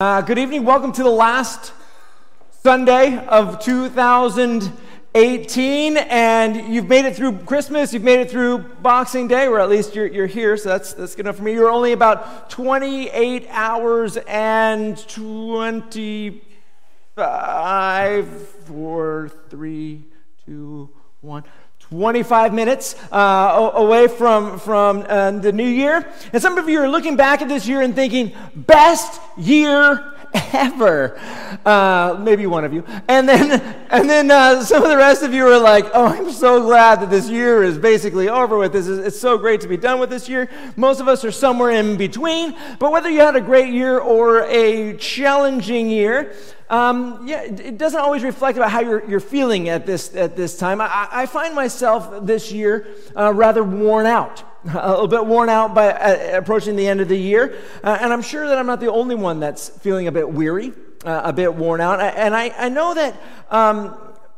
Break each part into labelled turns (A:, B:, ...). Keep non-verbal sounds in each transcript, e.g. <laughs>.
A: Uh, good evening. Welcome to the last Sunday of 2018. And you've made it through Christmas, you've made it through Boxing Day, or at least you're, you're here, so that's, that's good enough for me. You're only about 28 hours and 25, 4, 3, 2, 1. 25 minutes uh, away from, from uh, the new year. And some of you are looking back at this year and thinking, best year ever. Uh, maybe one of you. And then, <laughs> and then uh, some of the rest of you are like, oh, I'm so glad that this year is basically over with. This is, it's so great to be done with this year. Most of us are somewhere in between. But whether you had a great year or a challenging year, um, yeah, it doesn't always reflect about how you're, you're feeling at this, at this time. I, I find myself this year uh, rather worn out, a little bit worn out by uh, approaching the end of the year. Uh, and I'm sure that I'm not the only one that's feeling a bit weary, uh, a bit worn out. And I, I know that um,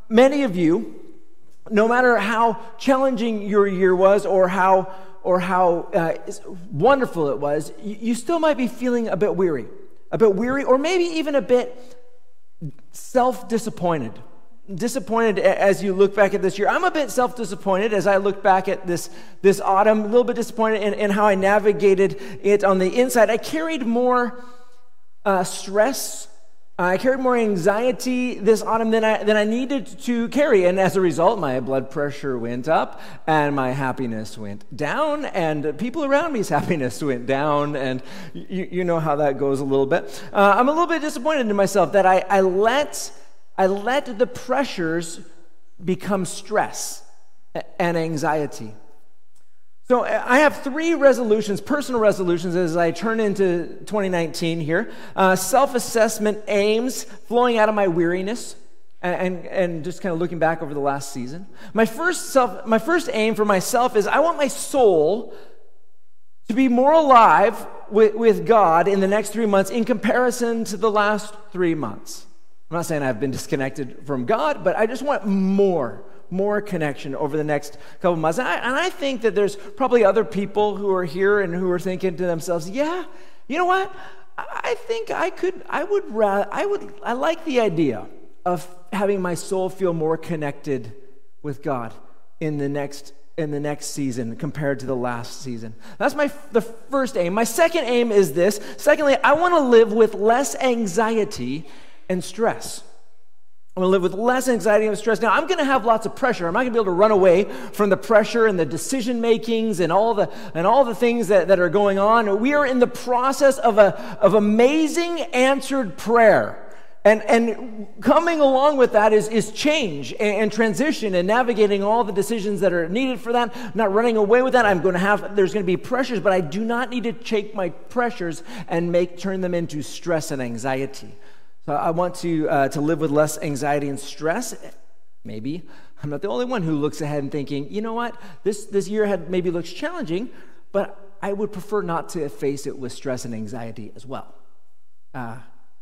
A: many of you, no matter how challenging your year was or how, or how uh, wonderful it was, you, you still might be feeling a bit weary, a bit weary, or maybe even a bit self disappointed. Disappointed as you look back at this year. I'm a bit self disappointed as I look back at this, this autumn, a little bit disappointed in, in how I navigated it on the inside. I carried more uh, stress I carried more anxiety this autumn than I, than I needed to carry. And as a result, my blood pressure went up and my happiness went down, and people around me's <laughs> happiness went down. And you, you know how that goes a little bit. Uh, I'm a little bit disappointed in myself that I, I, let, I let the pressures become stress and anxiety. So I have three resolutions, personal resolutions, as I turn into 2019 here. Uh, Self assessment aims flowing out of my weariness. And, and just kind of looking back over the last season. My first, self, my first aim for myself is I want my soul to be more alive with, with God in the next three months in comparison to the last three months. I'm not saying I've been disconnected from God, but I just want more more connection over the next couple months. And I, and I think that there's probably other people who are here and who are thinking to themselves, yeah, you know what? I think I could, I would rather, I would, I like the idea of having my soul feel more connected with God in the next in the next season compared to the last season. That's my the first aim. My second aim is this. Secondly, I want to live with less anxiety and stress. I'm going to live with less anxiety and stress. Now, I'm going to have lots of pressure. I'm not going to be able to run away from the pressure and the decision makings and all the, and all the things that, that are going on. We are in the process of, a, of amazing answered prayer. And, and coming along with that is, is change and, and, transition and navigating all the decisions that are needed for that, not running away with that. I'm going to have, there's going to be pressures, but I do not need to take my pressures and make, turn them into stress and anxiety. So I want to, uh, to live with less anxiety and stress. Maybe I'm not the only one who looks ahead and thinking, you know what, this, this year had maybe looks challenging, but I would prefer not to face it with stress and anxiety as well. Uh,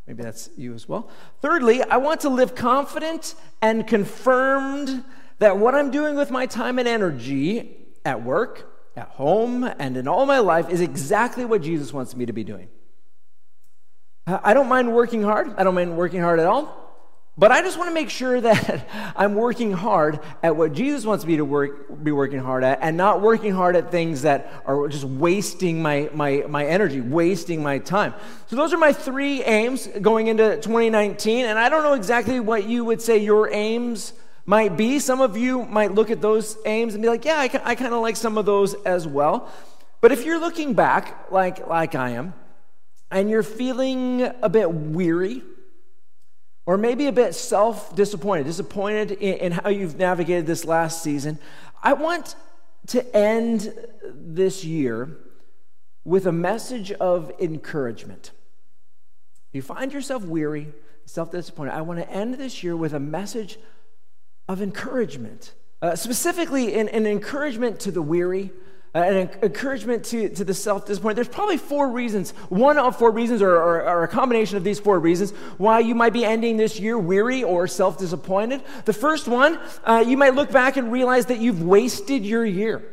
A: maybe that's you as well. Thirdly, I want to live confident and confirmed that what I'm doing with my time and energy at work, at home, and in all my life is exactly what Jesus wants me to be doing. I don't mind working hard. I don't mind working hard at all. But I just want to make sure <laughs> that I'm working hard at what Jesus wants me to work, be working hard at and not working hard at things that are just wasting my, my, my energy, wasting my time. So, those are my three aims going into 2019. And I don't know exactly what you would say your aims might be. Some of you might look at those aims and be like, yeah, I, I kind of like some of those as well. But if you're looking back, like, like I am, and you're feeling a bit weary, or maybe a bit self disappointed, disappointed in, in, how you've navigated this last season, I want to end this year with a message of encouragement. If you find yourself weary, self disappointed, I want to end this year with a message of encouragement, uh, specifically an, an encouragement to the weary an encouragement to, to the self disappointed. There's probably four reasons, one of four reasons, or, or, or, a combination of these four reasons, why you might be ending this year weary or self disappointed. The first one, uh, you might look back and realize that you've wasted your year.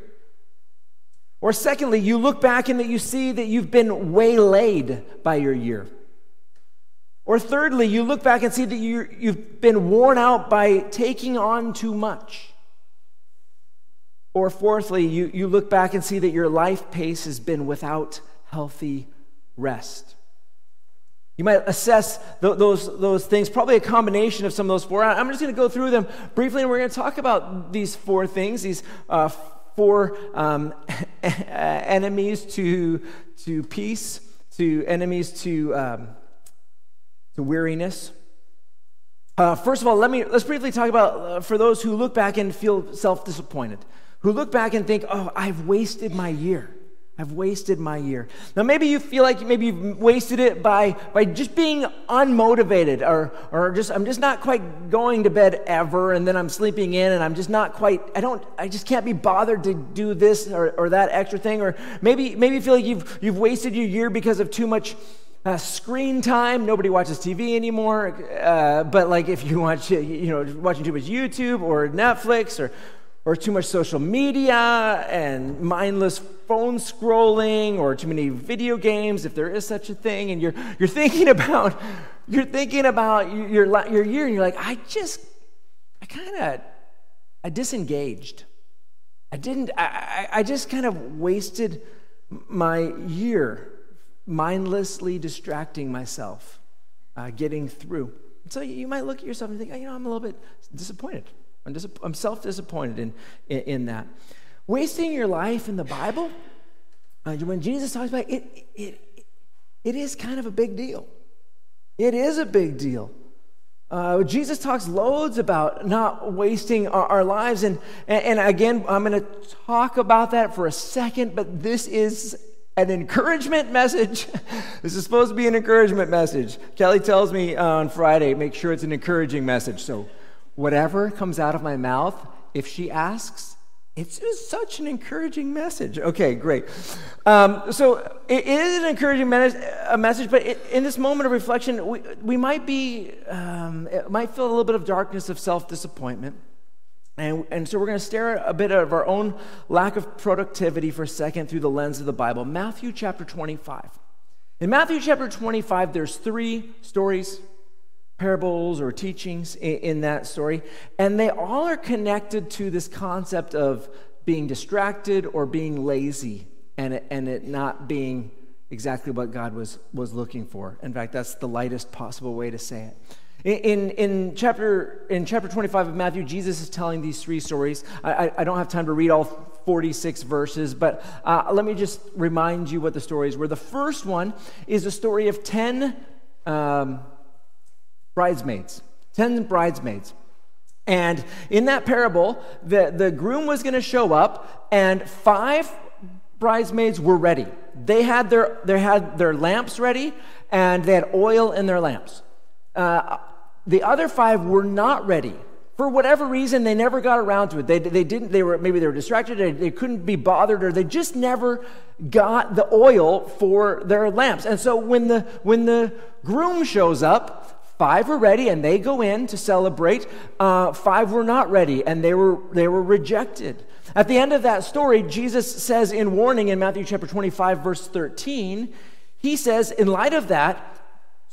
A: Or secondly, you look back and that you see that you've been waylaid by your year. Or thirdly, you look back and see that you you've been worn out by taking on too much. Or fourthly, you, you look back and see that your life pace has been without healthy rest. You might assess th- those, those things, probably a combination of some of those four. I'm just going to go through them briefly, and we're going to talk about these four things, these uh, four um, <laughs> enemies to, to peace, to enemies to, um, to weariness. Uh, first of all, let me let's briefly talk about uh, for those who look back and feel self-disappointed, who look back and think, "Oh, I've wasted my year." I've wasted my year. Now, maybe you feel like maybe you've wasted it by, by just being unmotivated, or, or just, I'm just not quite going to bed ever, and then I'm sleeping in, and I'm just not quite, I don't, I just can't be bothered to do this or, or that extra thing. Or maybe, maybe you feel like you've, you've wasted your year because of too much uh, screen time. Nobody watches TV anymore. Uh, but like if you watch, you know, watching too much YouTube or Netflix or or too much social media and mindless phone scrolling or too many video games if there is such a thing and you're you're thinking <laughs> about you're thinking about your your year and you're like I just I kind of I disengaged. I didn't I, I just kind of wasted my year mindlessly distracting myself uh, getting through. So you might look at yourself and think oh, you know I'm a little bit disappointed I'm, dis- I'm self disappointed in, in, in, that. Wasting your life in the Bible, uh, when Jesus talks about it, it, it, it is kind of a big deal. It is a big deal. Uh, Jesus talks loads about not wasting our, our lives. And, and, and again, I'm going to talk about that for a second, but this is an encouragement message. <laughs> this is supposed to be an encouragement message. Kelly tells me on Friday, make sure it's an encouraging message. So whatever comes out of my mouth, if she asks, it's just such an encouraging message. Okay, great. Um, so it is an encouraging a message, but it, in this moment of reflection, we, we might be, um, it might feel a little bit of darkness of self disappointment. And, and so we're going to stare at a bit of our own lack of productivity for a second through the lens of the Bible. Matthew chapter 25. In Matthew chapter 25, there's three stories parables or teachings in, in, that story, and they all are connected to this concept of being distracted or being lazy and it, and it not being exactly what God was, was looking for. In fact, that's the lightest possible way to say it. In, in, chapter, in chapter 25 of Matthew, Jesus is telling these three stories. I, I, don't have time to read all 46 verses, but uh, let me just remind you what the stories were. The first one is a story of 10 um, bridesmaids, 10 bridesmaids. And in that parable, the, the groom was going to show up, and five bridesmaids were ready. They had their, they had their lamps ready, and they had oil in their lamps. Uh, the other five were not ready. For whatever reason, they never got around to it. They, they didn't, they were, maybe they were distracted, they, they couldn't be bothered, or they just never got the oil for their lamps. And so when the, when the groom shows up, Five were ready and they go in to celebrate. Uh, five were not ready and they were, they were rejected. At the end of that story, Jesus says in warning in Matthew chapter 25, verse 13, he says, in light of that,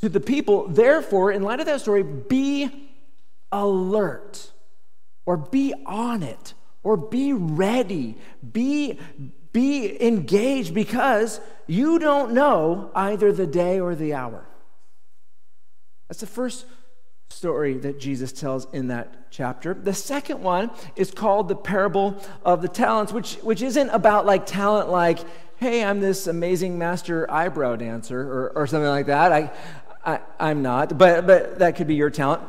A: to the people, therefore, in light of that story, be alert or be on it or be ready, be, be engaged because you don't know either the day or the hour. That's the first story that Jesus tells in that chapter. The second one is called the parable of the talents, which, which isn't about like talent like, hey, I'm this amazing master eyebrow dancer or, or something like that. I, I, I'm not, but, but that could be your talent.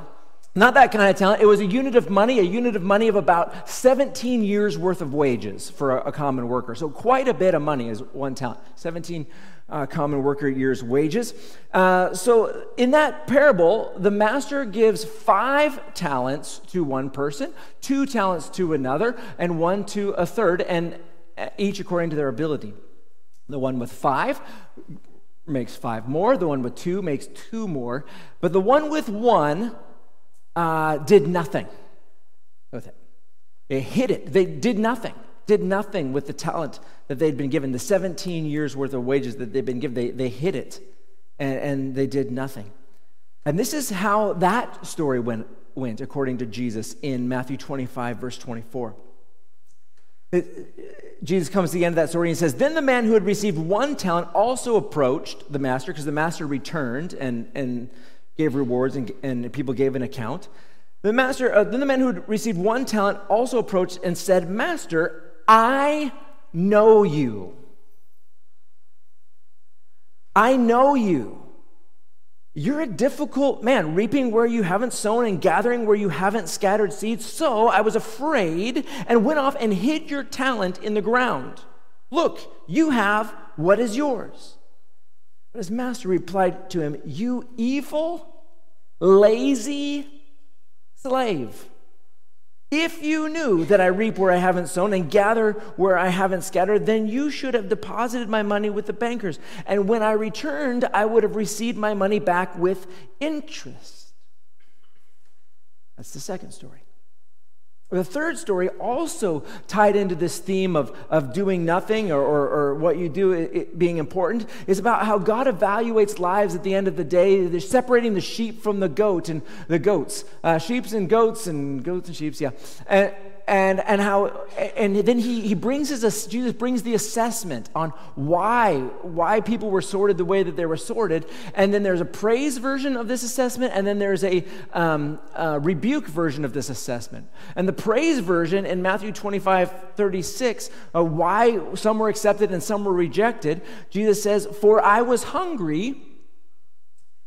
A: Not that kind of talent. It was a unit of money, a unit of money of about 17 years worth of wages for a, a common worker. So quite a bit of money is one talent. 17 uh, common worker year's wages. Uh, so, in that parable, the master gives five talents to one person, two talents to another, and one to a third, and each according to their ability. The one with five makes five more, the one with two makes two more, but the one with one uh, did nothing with it. It hid it, they did nothing did nothing with the talent that they'd been given, the 17 years worth of wages that they'd been given. They, they hid it and, and they did nothing. And this is how that story went, went according to Jesus in Matthew 25, verse 24. It, Jesus comes to the end of that story and says, Then the man who had received one talent also approached the master, because the master returned and, and gave rewards and, and people gave an account. The master, uh, then the man who had received one talent also approached and said, Master, I know you. I know you. You're a difficult man, reaping where you haven't sown and gathering where you haven't scattered seeds. So I was afraid and went off and hid your talent in the ground. Look, you have what is yours. But his master replied to him, You evil, lazy slave. If you knew that I reap where I haven't sown and gather where I haven't scattered, then you should have deposited my money with the bankers. And when I returned, I would have received my money back with interest. That's the second story. The third story also tied into this theme of, of doing nothing or, or, or what you do being important is about how God evaluates lives at the end of the day. They're separating the sheep from the goat and the goats, uh, sheeps and goats and goats and sheeps, yeah. And, and, and how and then he, he brings his jesus brings the assessment on why why people were sorted the way that they were sorted. And then there's a praise version of this assessment and then there's a, um, a rebuke version of this assessment. And the praise version in matthew 25 36 uh, why some were accepted and some were rejected jesus says for i was hungry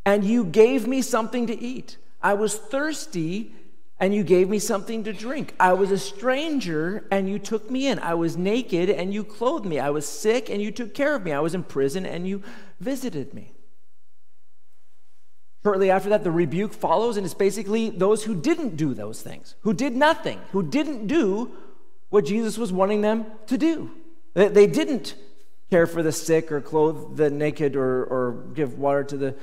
A: and you gave me something to eat. I was thirsty and you gave me something to drink. I was a stranger and you took me in. I was naked and you clothed me. I was sick and you took care of me. I was in prison and you visited me. Shortly after that, the rebuke follows, and it's basically those who didn't do those things, who did nothing, who didn't do what Jesus was wanting them to do. They didn't care for the sick or clothe the naked or, or give water to the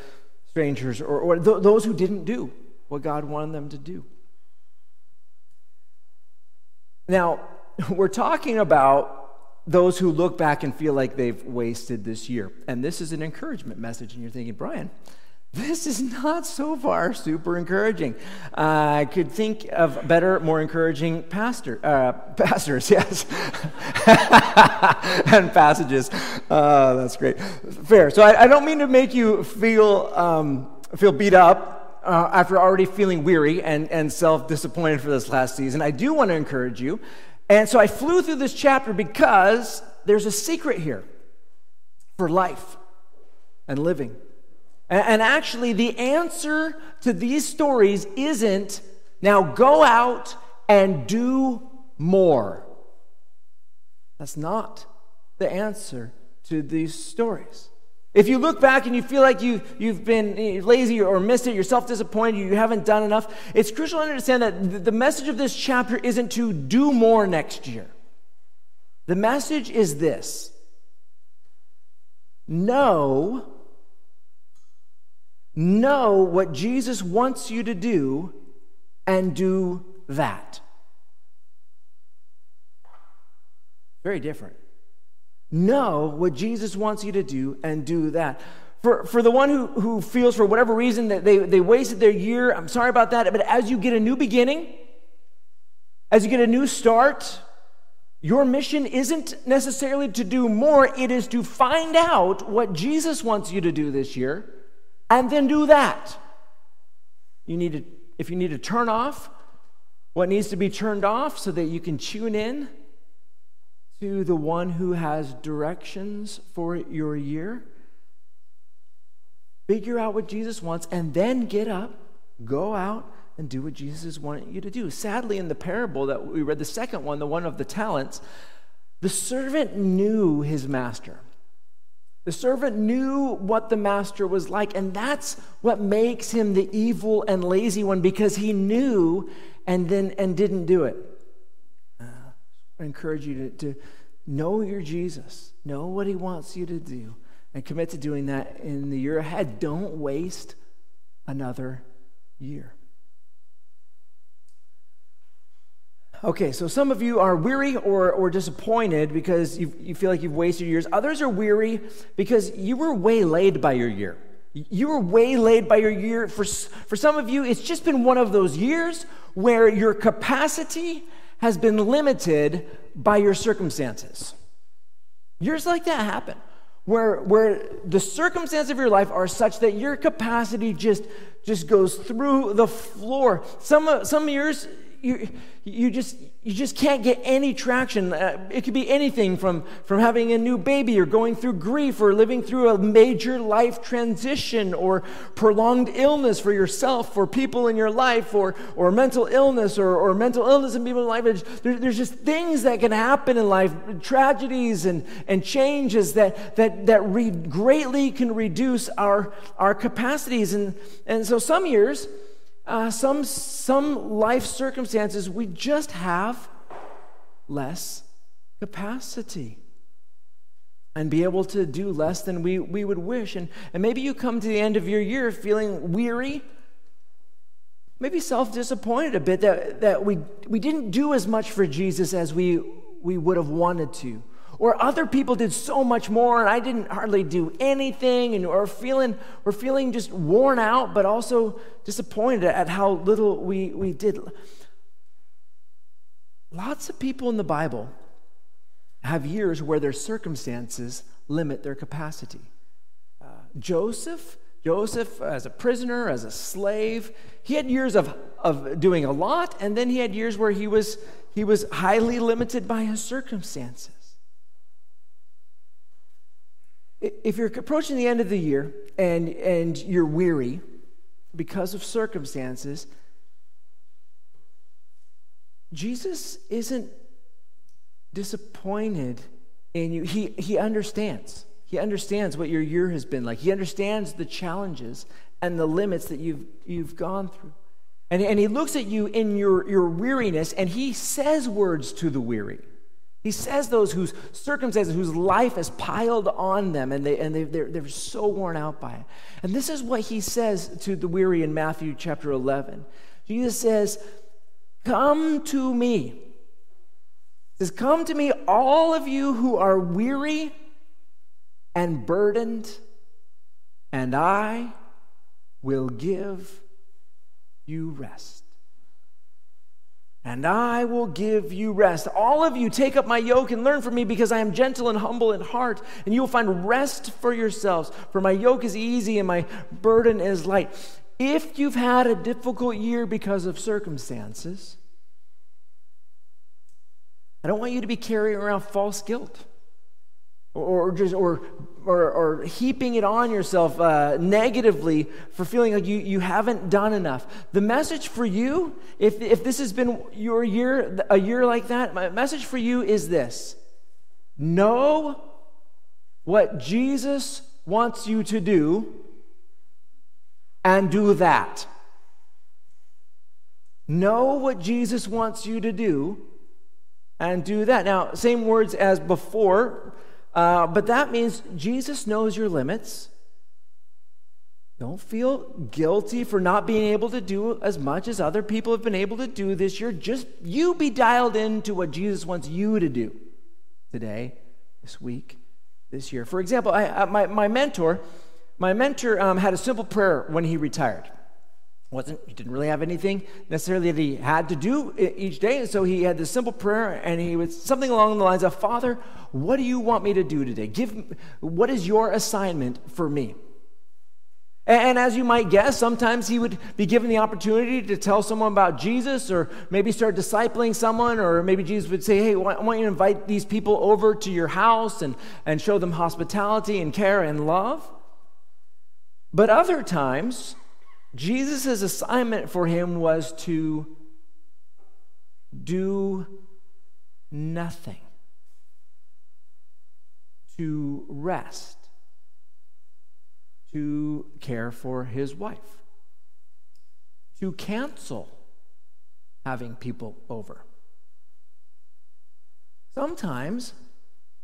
A: strangers or, or th- those who didn't do what God wanted them to do. Now, <laughs> we're talking about those who look back and feel like they've wasted this year. And this is an encouragement message, and you're thinking, Brian, this is not so far super encouraging. Uh, I could think of better, more encouraging pastor, uh, <laughs> pastors, yes, <laughs> and passages. Uh, that's great. Fair. So I, I, don't mean to make you feel um, feel beat up uh, after already feeling weary and, and self disappointed for this last season, I do want to encourage you. And so I flew through this chapter because there's a secret here for life and living. And, and actually, the answer to these stories isn't now go out and do more. That's not the answer to these stories. If you look back and you feel like you, you've been eh, lazy or missed it, you're self disappointed, you haven't done enough, it's crucial to understand that the message of this chapter isn't to do more next year. The message is this know, know what Jesus wants you to do and do that. Very different. Know what Jesus wants you to do and do that. For, for the one who, who feels, for whatever reason, that they, they wasted their year, I'm sorry about that. But as you get a new beginning, as you get a new start, your mission isn't necessarily to do more, it is to find out what Jesus wants you to do this year and then do that. You need to, if you need to turn off what needs to be turned off so that you can tune in to the one who has directions for your year. Figure out what Jesus wants and then get up, go out, and do what Jesus is wanting you to do. Sadly, in the parable that we read, the second one, the one of the talents, the servant knew his master. The servant knew what the master was like, and that's what makes him the evil and lazy one because he knew and then and didn't do it. I encourage you to, to know your Jesus, know what he wants you to do, and commit to doing that in the year ahead. Don't waste another year. Okay, so some of you are weary or, or disappointed because you, you feel like you've wasted years. Others are weary because you were waylaid by your year. You were waylaid by your year. For, for some of you, it's just been one of those years where your capacity has been limited by your circumstances. Years like that happen, where, where the circumstances of your life are such that your capacity just, just goes through the floor. Some, some years, you, you just you just can't get any traction. Uh, it could be anything from, from having a new baby or going through grief or living through a major life transition or prolonged illness for yourself, for people in your life, or, or mental illness or, or mental illness in people's life. There, there's just things that can happen in life, tragedies and, and changes that, that, that re- greatly can reduce our, our capacities. And, and so some years, uh, some, some life circumstances, we just have less capacity and be able to do less than we, we would wish. And, and maybe you come to the end of your year feeling weary, maybe self disappointed a bit that, that we, we didn't do as much for Jesus as we, we would have wanted to. Or other people did so much more and I didn't hardly do anything, and or feeling we're feeling just worn out, but also disappointed at how little we, we did. Lots of people in the Bible have years where their circumstances limit their capacity. Uh, Joseph, Joseph as a prisoner, as a slave, he had years of, of doing a lot, and then he had years where he was, he was highly limited by his circumstances. If you're approaching the end of the year and, and you're weary because of circumstances, Jesus isn't disappointed in you. He, he understands. He understands what your year has been like. He understands the challenges and the limits that you've, you've gone through. And, and he looks at you in your, your weariness and he says words to the weary. He says those whose circumstances, whose life has piled on them, and, they, and they, they're, they're so worn out by it. And this is what he says to the weary in Matthew chapter 11. Jesus says, Come to me. He says, Come to me, all of you who are weary and burdened, and I will give you rest and I will give you rest. All of you, take up my yoke and learn from me because I am gentle and humble in heart, and you will find rest for yourselves. For my yoke is easy and my burden is light. If you've had a difficult year because of circumstances, I don't want you to be carrying around false guilt or, just or, or, or heaping it on yourself uh, negatively for feeling like you, you haven't done enough. The message for you if, if this has been your year a year like that my message for you is this. Know what jesus wants you to do and do that. Know what jesus wants you to do and do that. Now same words as before uh, but that means Jesus knows your limits. Don't feel guilty for not being able to do as much as other people have been able to do this year. Just you be dialed into what Jesus wants you to do today, this week, this year. For example, I, my, my mentor, my mentor um, had a simple prayer when he retired wasn't he didn't really have anything necessarily that he had to do each day and so he had this simple prayer and he was something along the lines of father what do you want me to do today give what is your assignment for me and as you might guess, sometimes he would be given the opportunity to tell someone about Jesus or maybe start discipling someone, or maybe Jesus would say, Hey, I want you to invite these people over to your house and, and show them hospitality and care and love. But other times, Jesus' assignment for him was to do nothing, to rest, to care for his wife, to cancel having people over. Sometimes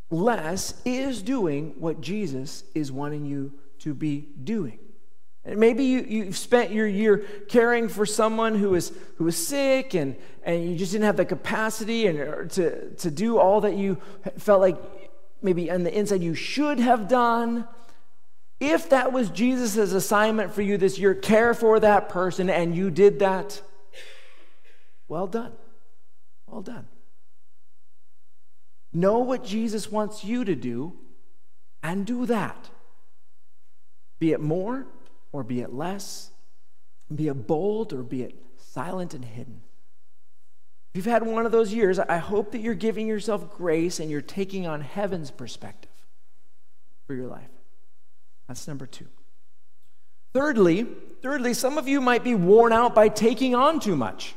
A: less is doing what Jesus is wanting you to be doing. And maybe you, you've spent your year caring for someone who is sick and, and you just didn't have the capacity and, to, to do all that you felt like maybe on the inside you should have done. If that was Jesus' assignment for you this year, care for that person, and you did that, well done. Well done. Know what Jesus wants you to do and do that. Be it more or be it less, be it bold or be it silent and hidden. If you've had one of those years, I hope that you're giving yourself grace and you're taking on heaven's perspective for your life. That's number two. Thirdly, thirdly, some of you might be worn out by taking on too much.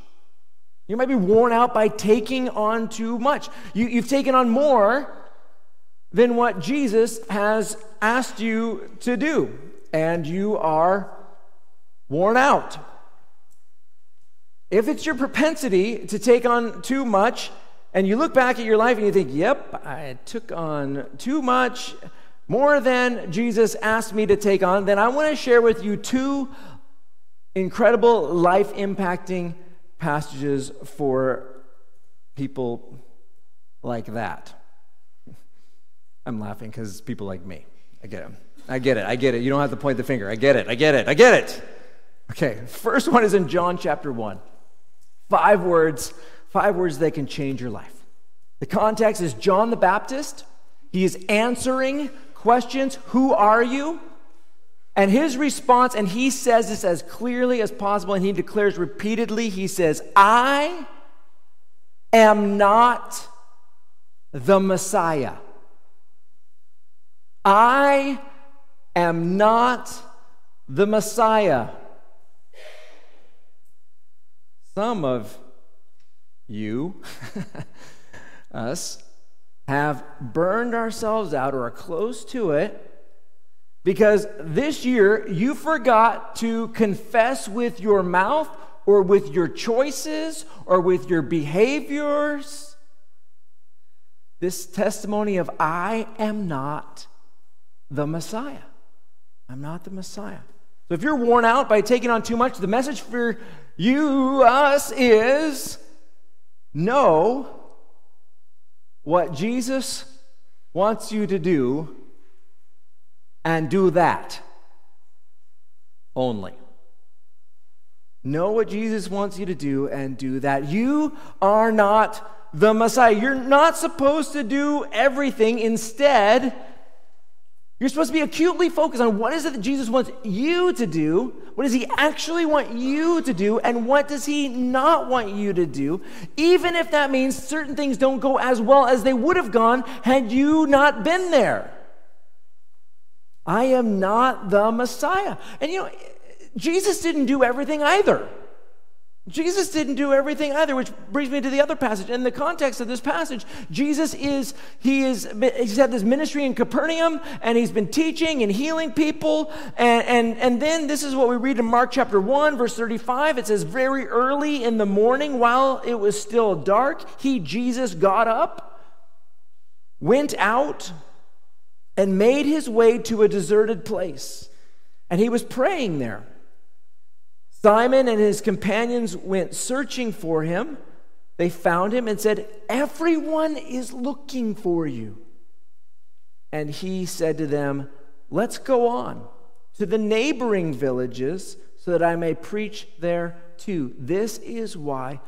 A: You might be worn out by taking on too much. You, you've taken on more than what Jesus has asked you to do, and you are worn out. If it's your propensity to take on too much, and you look back at your life and you think, yep, I took on too much, more than Jesus asked me to take on, then I want to share with you two incredible life impacting passages for people like that. I'm laughing because people like me. I get it. I get it. I get it. You don't have to point the finger. I get it. I get it. I get it. Okay, first one is in John chapter 1. Five words, five words that can change your life. The context is John the Baptist. He is answering questions Who are you? And his response, and he says this as clearly as possible, and he declares repeatedly, he says, I am not the Messiah. I am not the Messiah. Some of you, <laughs> us, have burned ourselves out or are close to it because this year you forgot to confess with your mouth or with your choices or with your behaviors this testimony of I am not the Messiah. I'm not the Messiah. So if you're worn out by taking on too much, the message for you, us, is know what Jesus wants you to do and do that only. Know what Jesus wants you to do and do that. You are not the Messiah. You're not supposed to do everything. Instead, you're supposed to be acutely focused on what is it that Jesus wants you to do? What does he actually want you to do? And what does he not want you to do? Even if that means certain things don't go as well as they would have gone had you not been there. I am not the Messiah. And you know, Jesus didn't do everything either. Jesus didn't do everything either, which brings me to the other passage. In the context of this passage, Jesus is, he is, he's had this ministry in Capernaum, and he's been teaching and healing people. And, and, and then this is what we read in Mark chapter 1, verse 35. It says, Very early in the morning, while it was still dark, he, Jesus, got up, went out, and made his way to a deserted place. And he was praying there. Simon and his companions went searching for him. They found him and said, Everyone is looking for you. And he said to them, Let's go on to the neighboring villages so that I may preach there too. This is why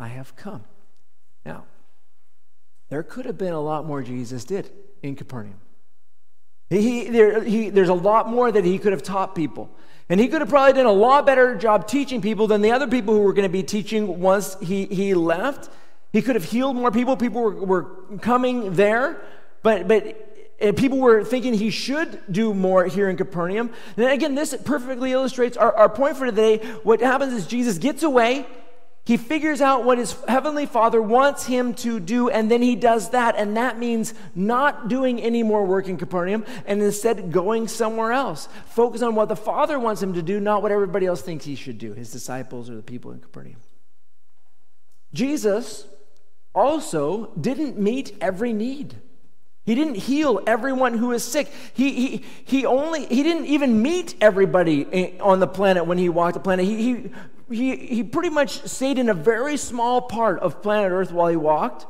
A: I have come. Now, there could have been a lot more Jesus did in Capernaum. He, there, he, there's a lot more that he could have taught people. And he could have probably done a lot better job teaching people than the other people who were going to be teaching once he, he left. He could have healed more people. People were, were coming there, but, but eh, people were thinking he should do more here in Capernaum. And again, this perfectly illustrates our, our point for today. What happens is Jesus gets away, he figures out what his heavenly father wants him to do, and then he does that. And that means not doing any more work in Capernaum and instead going somewhere else. Focus on what the father wants him to do, not what everybody else thinks he should do, his disciples or the people in Capernaum. Jesus also didn't meet every need. He didn't heal everyone who is sick. He, he, he only he didn't even meet everybody on the planet when he walked the planet. He, he he, he pretty much stayed in a very small part of planet Earth while he walked.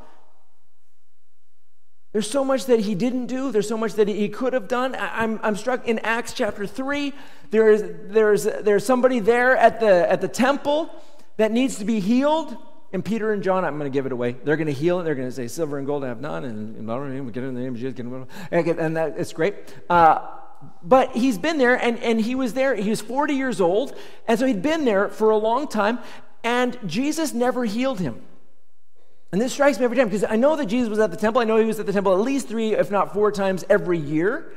A: There's so much that he didn't do. There's so much that he could have done. I'm, I'm struck in Acts chapter 3. There is, there's, there's somebody there at the, at the temple that needs to be healed. And Peter and John, I'm going to give it away. They're going to heal it. They're going to say, Silver and gold I have none. And, and we get in the name of Jesus. And that, it's great. Uh, but he's been there and, and he was there. He was 40 years old. And so he'd been there for a long time. And Jesus never healed him. And this strikes me every time because I know that Jesus was at the temple. I know he was at the temple at least three, if not four times every year.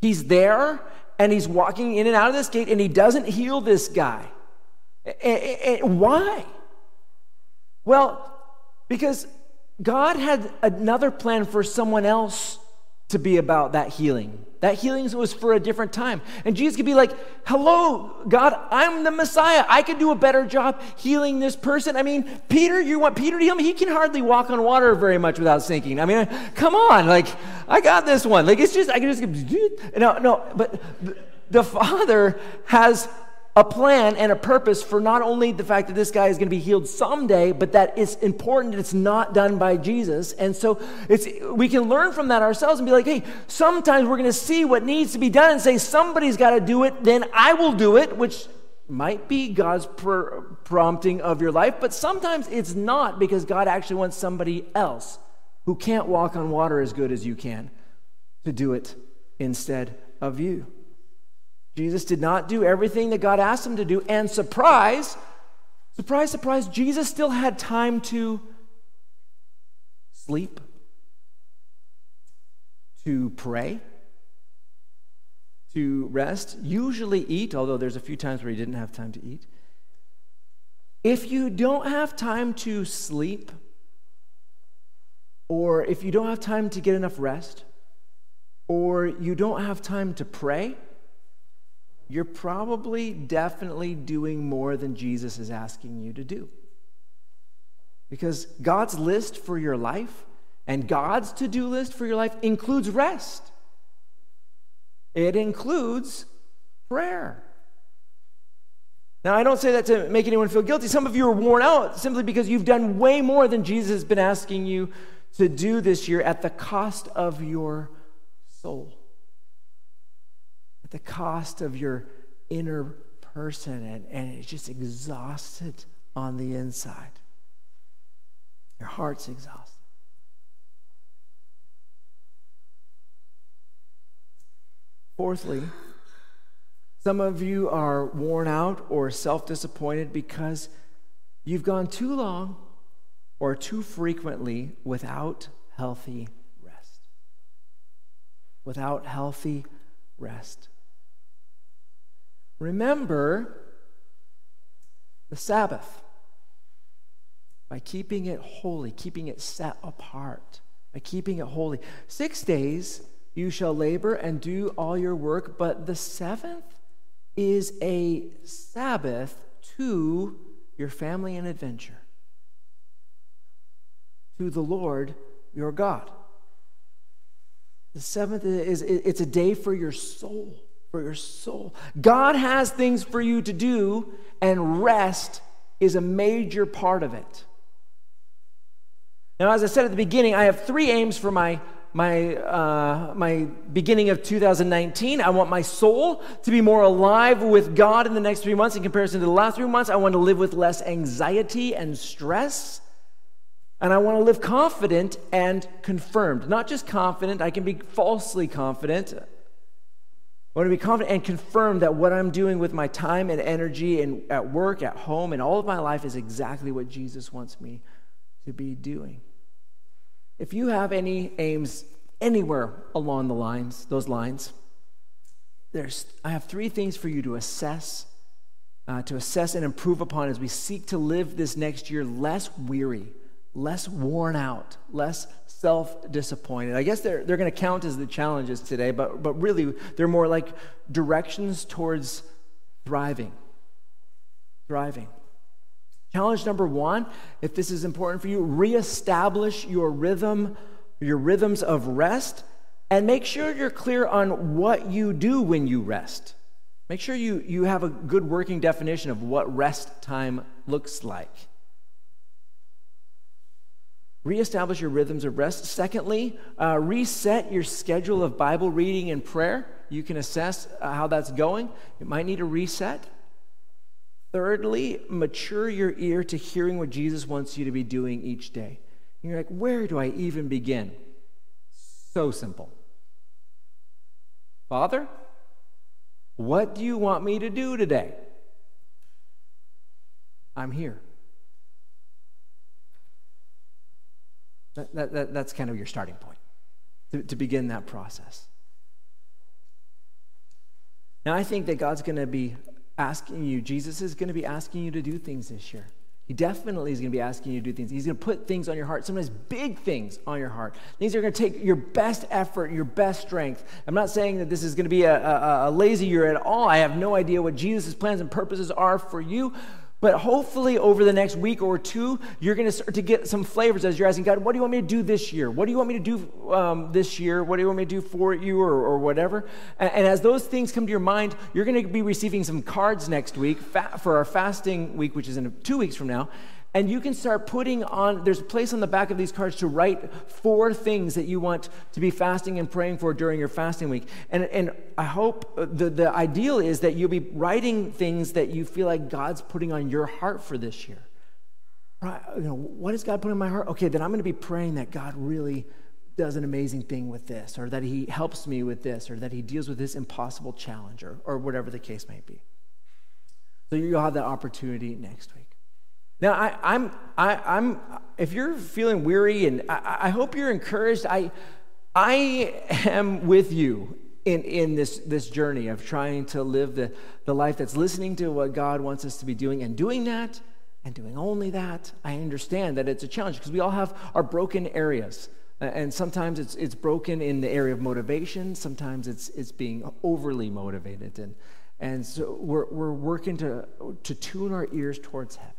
A: He's there and he's walking in and out of this gate and he doesn't heal this guy. Why? Well, because God had another plan for someone else to be about that healing. That healing was for a different time. And Jesus could be like, Hello, God, I'm the Messiah. I can do a better job healing this person. I mean, Peter, you want Peter to heal me? He can hardly walk on water very much without sinking. I mean, come on. Like, I got this one. Like, it's just, I can just, <laughs> no, no, but the Father has a plan and a purpose for not only the fact that this guy is going to be healed someday, but that it's important it's not done by Jesus. And so it's, we can learn from that ourselves and be like, hey, sometimes we're going to see what needs to be done and say, somebody's got to do it, then I will do it, which might be God's pr- prompting of your life, but sometimes it's not because God actually wants somebody else who can't walk on water as good as you can to do it instead of you. Jesus did not do everything that God asked him to do. And surprise, surprise, surprise, Jesus still had time to sleep, to pray, to rest, usually eat, although there's a few times where he didn't have time to eat. If you don't have time to sleep, or if you don't have time to get enough rest, or you don't have time to pray, you're probably definitely doing more than Jesus is asking you to do. Because God's list for your life and God's to do list for your life includes rest, it includes prayer. Now, I don't say that to make anyone feel guilty. Some of you are worn out simply because you've done way more than Jesus has been asking you to do this year at the cost of your soul the cost of your inner person, and, and it's just exhausted on the inside. Your heart's exhausted. Fourthly, some of you are worn out or self disappointed because you've gone too long or too frequently without healthy rest. Without healthy rest. Remember the Sabbath by keeping it holy, keeping it set apart, by keeping it holy. Six days you shall labor and do all your work, but the seventh is a Sabbath to your family and adventure, to the Lord your God. The seventh is it's a day for your soul for your soul. God has things for you to do, and rest is a major part of it. Now, as I said at the beginning, I have three aims for my my uh, my beginning of 2019. I want my soul to be more alive with God in the next three months in comparison to the last three months. I want to live with less anxiety and stress. And I want to live confident and confirmed. Not just confident, I can be falsely confident. I want to be confident and confirm that what I'm doing with my time and energy and at work, at home, and all of my life is exactly what Jesus wants me to be doing. If you have any aims anywhere along the lines, those lines, there's, I have three things for you to assess, uh, to assess and improve upon as we seek to live this next year less weary, less worn out, less self disappointed. I guess they're, they're going to count as the challenges today, but, but really they're more like directions towards thriving. Thriving. Challenge number one, if this is important for you, reestablish your rhythm, your rhythms of rest, and make sure you're clear on what you do when you rest. Make sure you, you have a good working definition of what rest time looks like. Reestablish your rhythms of rest. Secondly, uh, reset your schedule of Bible reading and prayer. You can assess uh, how that's going. It might need a reset. Thirdly, mature your ear to hearing what Jesus wants you to be doing each day. And you're like, where do I even begin? So simple. Father, what do you want me to do today? I'm here. That, that, that, that's kind of your starting point to, to begin that process. Now, I think that God's going to be asking you, Jesus is going to be asking you to do things this year. He definitely is going to be asking you to do things. He's going to put things on your heart, sometimes big things on your heart. Things are going to take your best effort, your best strength. I'm not saying that this is going to be a, a, a lazy year at all. I have no idea what Jesus' plans and purposes are for you. But hopefully, over the next week or two, you're going to start to get some flavors as you're asking God, what do you want me to do this year? What do you want me to do um, this year? What do you want me to do for you or, or whatever? And, and, as those things come to your mind, you're going to be receiving some cards next week for our fasting week, which is in two weeks from now. And you can start putting on, there's a place on the back of these cards to write four things that you want to be fasting and praying for during your fasting week. And, and I hope uh, the, the ideal is that you'll be writing things that you feel like God's putting on your heart for this year. Right? You know, what is God putting in my heart? Okay, then I'm going to be praying that God really does an amazing thing with this, or that He helps me with this, or that He deals with this impossible challenge, or, or whatever the case may be. So you'll have that opportunity next week. Now, I, I'm, I, I'm, if you're feeling weary, and I, I hope you're encouraged, I, I am with you in, in this, this journey of trying to live the, the life that's listening to what God wants us to be doing and doing that and doing only that. I understand that it's a challenge because we all have our broken areas. And sometimes it's, it's broken in the area of motivation, sometimes it's, it's being overly motivated. And, and so we're, we're working to, to tune our ears towards heaven.